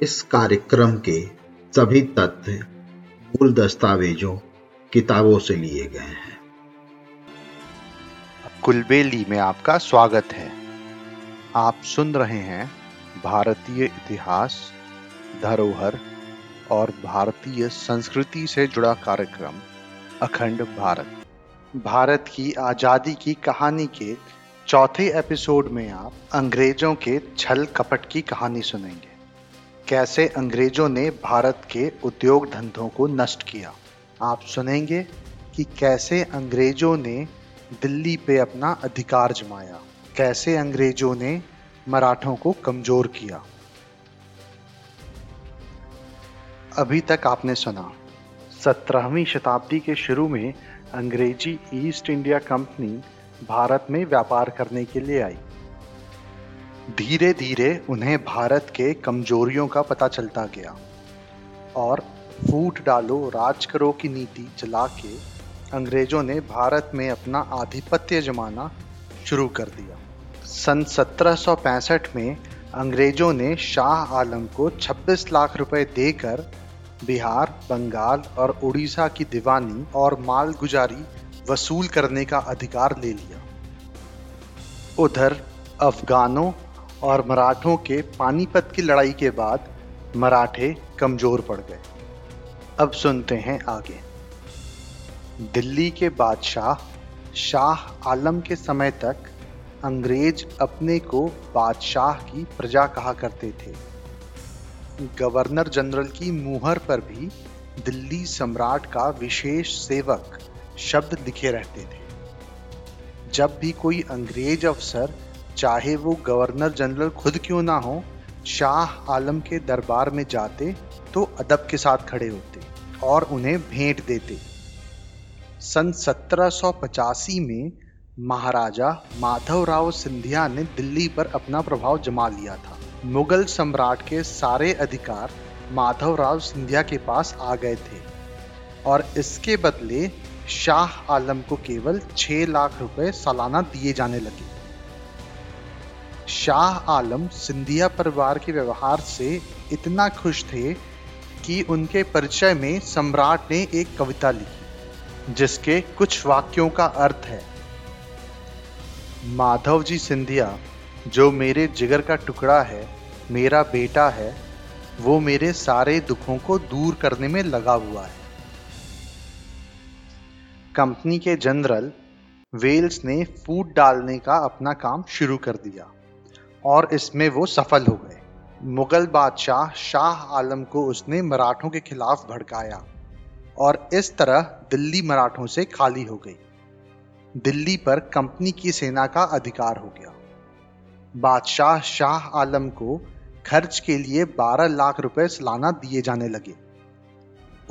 इस कार्यक्रम के सभी तथ्य मूल दस्तावेजों, किताबों से लिए गए हैं। कुलबेली में आपका स्वागत है। आप सुन रहे हैं भारतीय इतिहास, धरोहर और भारतीय संस्कृति से जुड़ा कार्यक्रम, अखंड भारत। भारत की आज़ादी की कहानी के चौथे एपिसोड में आप अंग्रेज़ों के छल कपट की कहानी सुनेंगे। कैसे अंग्रेज़ों ने भारत के उद्योग धंधों को नष्ट किया। आप सुनेंगे कि कैसे अंग्रेज़ों ने दिल्ली पे अपना अधिकार जमाया। कैसे अंग्रेज़ों ने मराठों को कमज़ोर किया। अभी तक आपने सुना, सत्रहवीं शताब्दी के शुरू में अंग्रेज़ी ईस्ट इंडिया कंपनी भारत में व्यापार करने के लिए आई। धीरे धीरे उन्हें भारत के कमजोरियों का पता चलता गया और फूट डालो राज करो की नीति चला के अंग्रेज़ों ने भारत में अपना आधिपत्य जमाना शुरू कर दिया। सन 1765 में अंग्रेज़ों ने शाह आलम को 26 लाख रुपए देकर बिहार, बंगाल और उड़ीसा की दीवानी और माल गुजारी वसूल करने का अधिकार ले लिया। उधर अफगानों और मराठों के पानीपत की लड़ाई के बाद मराठे कमज़ोर पड़ गए। अब सुनते हैं आगे। दिल्ली के बादशाह शाह आलम के समय तक अंग्रेज़ अपने को बादशाह की प्रजा कहा करते थे। गवर्नर जनरल की मुहर पर भी दिल्ली सम्राट का विशेष सेवक शब्द लिखे रहते थे। जब भी कोई अंग्रेज़ अफसर चाहे वो गवर्नर जनरल खुद क्यों ना हो, शाह आलम के दरबार में जाते तो अदब के साथ खड़े होते और उन्हें भेंट देते। सन 1785 में महाराजा माधवराव सिंधिया ने दिल्ली पर अपना प्रभाव जमा लिया था। मुगल सम्राट के सारे अधिकार माधवराव सिंधिया के पास आ गए थे और इसके बदले शाह आलम को केवल छह लाख रुपए सालाना दिए जाने लगे। शाह आलम सिंधिया परिवार के व्यवहार से इतना खुश थे कि उनके परिचय में सम्राट ने एक कविता लिखी, जिसके कुछ वाक्यों का अर्थ है, माधव जी सिंधिया, जो मेरे जिगर का टुकड़ा है, मेरा बेटा है, वो मेरे सारे दुखों को दूर करने में लगा हुआ है। कंपनी के जनरल वेल्स ने फ़ूड डालने का अपना काम शुरू कर दिया। और इसमें वो सफल हो गए। मुगल बादशाह शाह आलम को उसने मराठों के खिलाफ भड़काया और इस तरह दिल्ली मराठों से खाली हो गई। दिल्ली पर कंपनी की सेना का अधिकार हो गया। बादशाह शाह आलम को खर्च के लिए 12 लाख रुपए सालाना दिए जाने लगे।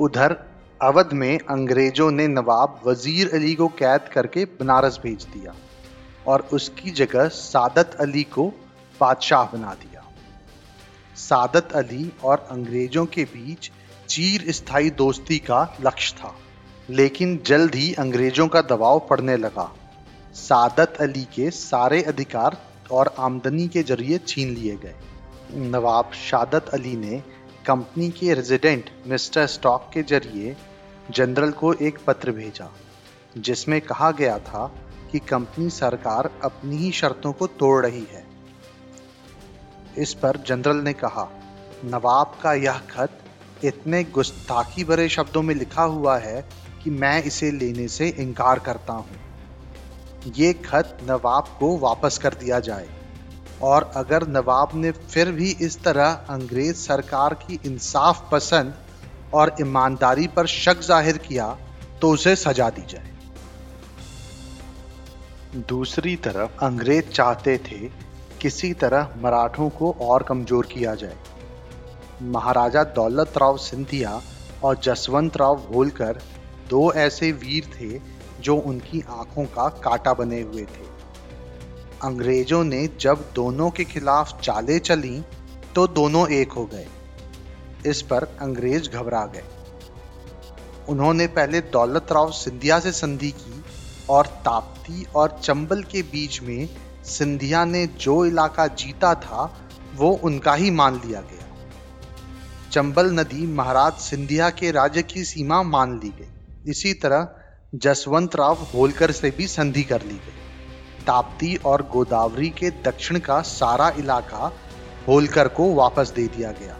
उधर अवध में अंग्रेज़ों ने नवाब वज़ीर अली को कैद करके बनारस भेज दिया और उसकी जगह सादत अली को बादशाह बना दिया। सादत अली और अंग्रेज़ों के बीच चीर स्थायी दोस्ती का लक्ष्य था, लेकिन जल्द ही अंग्रेज़ों का दबाव पड़ने लगा। सादत अली के सारे अधिकार और आमदनी के ज़रिए छीन लिए गए। नवाब शादत अली ने कंपनी के रेजिडेंट मिस्टर स्टॉक के ज़रिए जनरल को एक पत्र भेजा, जिसमें कहा गया था कि कंपनी सरकार अपनी ही शर्तों को तोड़ रही है। इस पर जनरल ने कहा, नवाब का यह खत इतने गुस्ताखी भरे शब्दों में लिखा हुआ है कि मैं इसे लेने से इनकार करता हूँ। ये खत नवाब को वापस कर दिया जाए। और अगर नवाब ने फिर भी इस तरह अंग्रेज़ सरकार की इंसाफ पसंद और ईमानदारी पर शक ज़ाहिर किया तो उसे सजा दी जाए। दूसरी तरफ़ अंग्रेज़ चाहते थे किसी तरह मराठों को और कमज़ोर किया जाए। महाराजा दौलत राव सिंधिया और जसवंत राव होलकर दो ऐसे वीर थे जो उनकी आँखों का काटा बने हुए थे। अंग्रेज़ों ने जब दोनों के खिलाफ चालें चली तो दोनों एक हो गए। इस पर अंग्रेज़ घबरा गए। उन्होंने पहले दौलत राव सिंधिया से संधि की और ताप्ती और चंबल के बीच में सिंधिया ने जो इलाका जीता था, वो उनका ही मान लिया गया। चंबल नदी महाराज सिंधिया के राज्य की सीमा मान ली गई। इसी तरह जसवंत राव होलकर से भी संधि कर ली गई। ताप्ती और गोदावरी के दक्षिण का सारा इलाका होलकर को वापस दे दिया गया।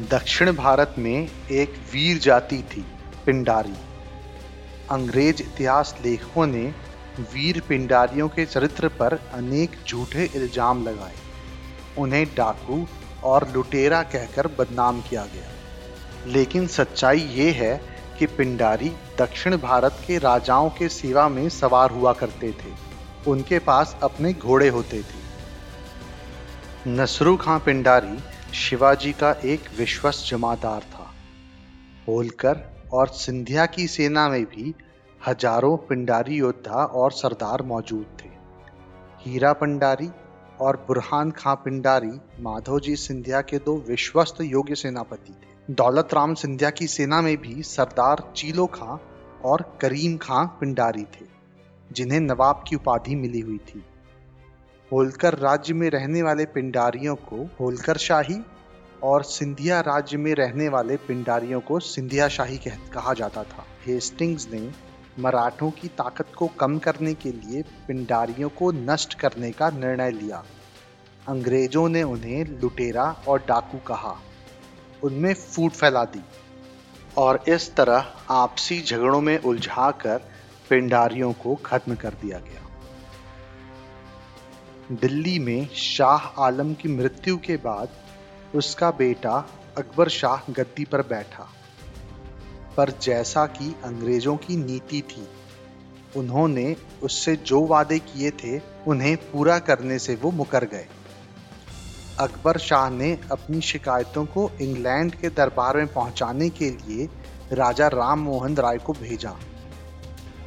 दक्षिण भारत में एक वीर जाति थी, पिंडारी। अंग्रेज़ इतिहास लेखकों ने वीर पिंडारियों के चरित्र पर अनेक झूठे इल्ज़ाम लगाए। उन्हें डाकू और लुटेरा कहकर बदनाम किया गया। लेकिन सच्चाई ये है कि पिंडारी दक्षिण भारत के राजाओं के सेवा में सवार हुआ करते थे। उनके पास अपने घोड़े होते थे। नसरू खां पिंडारी शिवाजी का एक विश्वस्त जमादार था। होलकर और सिंधिया की सेना में भी हज़ारों पिंडारी योद्धा और सरदार मौजूद थे। हीरा पिंडारी और बुरहान खां पिंडारी माधोजी सिंधिया के दो विश्वस्त योग्य सेनापति थे। दौलत राम सिंधिया की सेना में भी सरदार चीलो खां और करीम खां पिंडारी थे, जिन्हें नवाब की उपाधि मिली हुई थी। होलकर राज्य में रहने वाले पिंडारियों को होलकर शाही और सिंधिया राज्य में रहने वाले पिंडारियों को सिंधिया शाही कह, कहा जाता था। हेस्टिंग्स ने मराठों की ताकत को कम करने के लिए पिंडारियों को नष्ट करने का निर्णय लिया। अंग्रेज़ों ने उन्हें लुटेरा और डाकू कहा। उनमें फूट फैला दी और इस तरह आपसी झगड़ों में उलझाकर पिंडारियों को खत्म कर दिया गया। दिल्ली में शाह आलम की मृत्यु के बाद उसका बेटा अकबर शाह गद्दी पर बैठा। पर जैसा कि अंग्रेज़ों की नीति थी। उन्होंने उससे जो वादे किए थे, उन्हें पूरा करने से वो मुकर गए। अकबर शाह ने अपनी शिकायतों को इंग्लैंड के दरबार में पहुँचाने के लिए राजा राम मोहन राय को भेजा,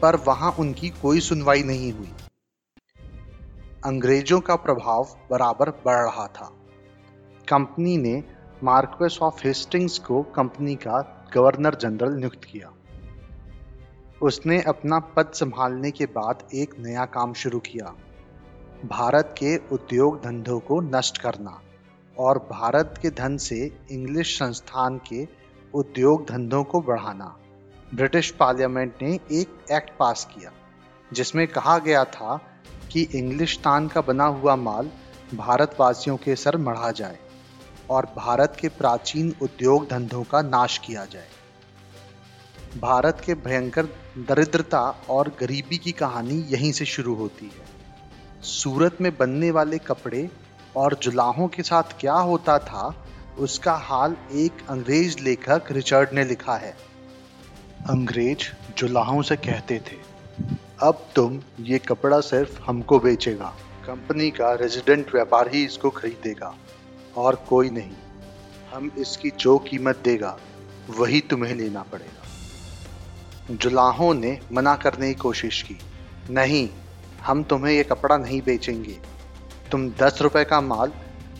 पर वहाँ उनकी कोई सुनवाई नहीं हुई। अंग्रेज़ों का प्रभाव बराबर बढ़ रहा था। कंपनी ने मार्क्वेस ऑफ़ हेस्टिंग्स को कंपनी का गवर्नर जनरल नियुक्त किया। उसने अपना पद संभालने के बाद एक नया काम शुरू किया। भारत के उद्योग धंधों को नष्ट करना और भारत के धन से इंग्लिश संस्थान के उद्योग धंधों को बढ़ाना। ब्रिटिश पार्लियामेंट ने एक एक्ट पास किया, जिसमें कहा गया था कि इंग्लिश तान का बना हुआ माल भारतवासियों के सर मढ़ा जाए। और भारत के प्राचीन उद्योग धंधों का नाश किया जाए। भारत के भयंकर दरिद्रता और गरीबी की कहानी यहीं से शुरू होती है। सूरत में बनने वाले कपड़े और जुलाहों के साथ क्या होता था, उसका हाल एक अंग्रेज़ लेखक रिचर्ड ने लिखा है। अंग्रेज़ जुलाहों से कहते थे, अब तुम ये कपड़ा सिर्फ़ हमको बेचेगा, कंपनी का रेजिडेंट व्यापार ही इसको खरीदेगा। और कोई नहीं। हम इसकी जो कीमत देगा, वही तुम्हें लेना पड़ेगा। जुलाहों ने मना करने की कोशिश की। नहीं, हम तुम्हें ये कपड़ा नहीं बेचेंगे। तुम दस रुपए का माल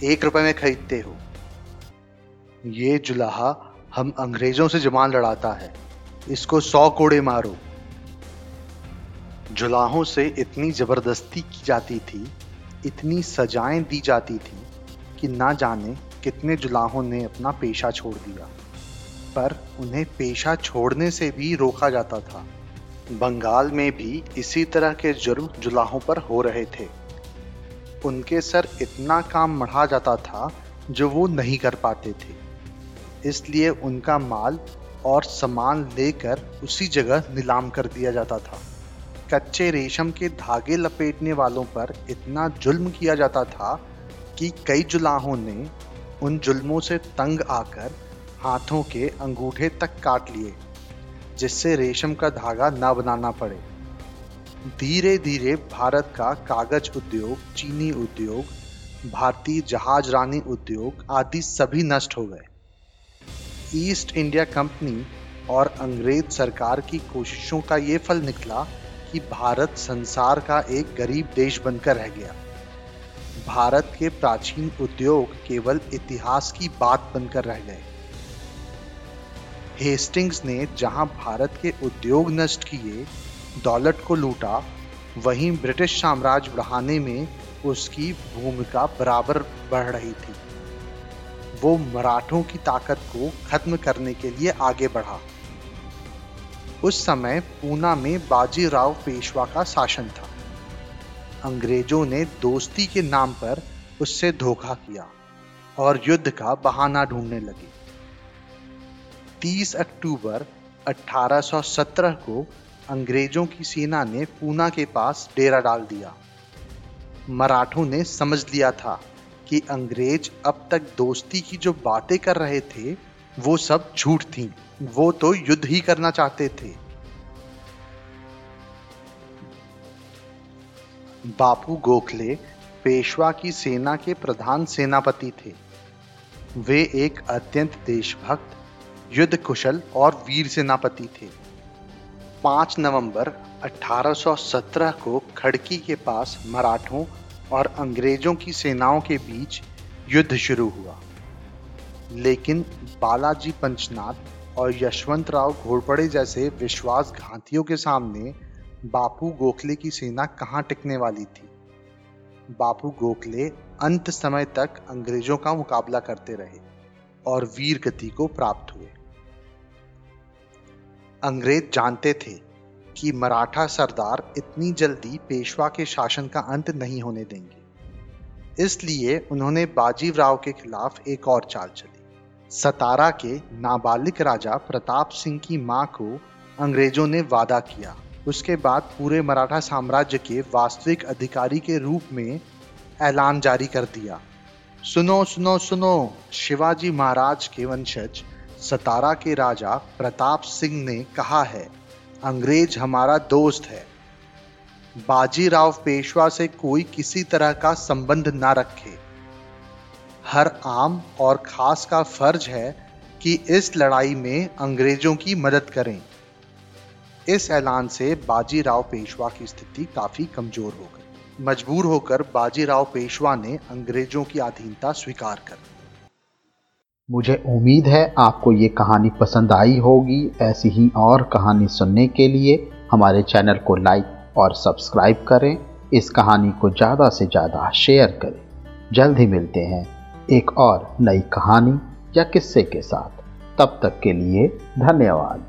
एक रुपए में खरीदते हो। ये जुलाहा हम अंग्रेज़ों से जमान लड़ाता है। इसको सौ कोड़े मारो। जुलाहों से इतनी ज़बरदस्ती की जाती थी, इतनी सजाएँ दी जाती थी कि ना जाने कितने जुलाहों ने अपना पेशा छोड़ दिया। पर उन्हें पेशा छोड़ने से भी रोका जाता था। बंगाल में भी इसी तरह के जुर्म जुलाहों पर हो रहे थे। उनके सर इतना काम मढ़ा जाता था जो वो नहीं कर पाते थे। इसलिए उनका माल और सामान लेकर उसी जगह नीलाम कर दिया जाता था। कच्चे रेशम के धागे लपेटने वालों पर इतना जुल्म किया जाता था कि कई जुलाहों ने उन जुल्मों से तंग आकर हाथों के अंगूठे तक काट लिए, जिससे रेशम का धागा न बनाना पड़े। धीरे धीरे भारत का कागज़ उद्योग, चीनी उद्योग, भारतीय जहाज़ रानी उद्योग आदि सभी नष्ट हो गए। ईस्ट इंडिया कंपनी और अंग्रेज़ सरकार की कोशिशों का ये फल निकला कि भारत संसार का एक गरीब देश बनकर रह गया। भारत के प्राचीन उद्योग केवल इतिहास की बात बनकर रह गए। हेस्टिंग्स ने जहाँ भारत के उद्योग नष्ट किए, दौलत को लूटा, वहीं ब्रिटिश साम्राज्य बढ़ाने में उसकी भूमिका बराबर बढ़ रही थी। वो मराठों की ताकत को खत्म करने के लिए आगे बढ़ा। उस समय पूना में बाजीराव पेशवा का शासन था। अंग्रेज़ों ने दोस्ती के नाम पर उससे धोखा किया और युद्ध का बहाना ढूँढने लगे। 30 अक्टूबर 1817 को अंग्रेज़ों की सेना ने पूना के पास डेरा डाल दिया। मराठों ने समझ लिया था कि अंग्रेज़ अब तक दोस्ती की जो बातें कर रहे थे, वो सब झूठ थी। वो तो युद्ध ही करना चाहते थे। बापू गोखले पेशवा की सेना के प्रधान सेनापति थे। वे एक अत्यंत देशभक्त युद्ध कुशल और वीर सेनापति थे। 5 नवंबर 1817 को खड़की के पास मराठों और अंग्रेज़ों की सेनाओं के बीच युद्ध शुरू हुआ। लेकिन बालाजी पंचनाथ और यशवंतराव घोड़पड़े जैसे विश्वासघातियों के सामने बापू गोखले की सेना कहाँ टिकने वाली थी? बापू गोखले अंत समय तक अंग्रेज़ों का मुकाबला करते रहे और वीर गति को प्राप्त हुए। अंग्रेज़ जानते थे कि मराठा सरदार इतनी जल्दी पेशवा के शासन का अंत नहीं होने देंगे। इसलिए उन्होंने बाजीराव के खिलाफ एक और चाल चली। सतारा के नाबालिग राजा प्रताप सिंह की माँ को अंग्रेज़ों ने वादा किया। उसके बाद पूरे मराठा साम्राज्य के वास्तविक अधिकारी के रूप में ऐलान जारी कर दिया। सुनो सुनो सुनो, शिवाजी महाराज के वंशज, सतारा के राजा प्रताप सिंह ने कहा है, अंग्रेज़ हमारा दोस्त है। बाजीराव पेशवा से कोई किसी तरह का संबंध ना रखे। हर आम और खास का फ़र्ज़ है कि इस लड़ाई में अंग्रेज़ों की मदद करें। इस ऐलान से बाजीराव पेशवा की स्थिति काफ़ी कमज़ोर हो गई। मजबूर होकर बाजीराव पेशवा ने अंग्रेज़ों की अधीनता स्वीकार कर मुझे उम्मीद है आपको ये कहानी पसंद आई होगी। ऐसी ही और कहानी सुनने के लिए हमारे चैनल को लाइक और सब्सक्राइब करें। इस कहानी को ज़्यादा से ज़्यादा शेयर करें। जल्द ही मिलते हैं एक और नई कहानी या किस्से के साथ। तब तक के लिए धन्यवाद।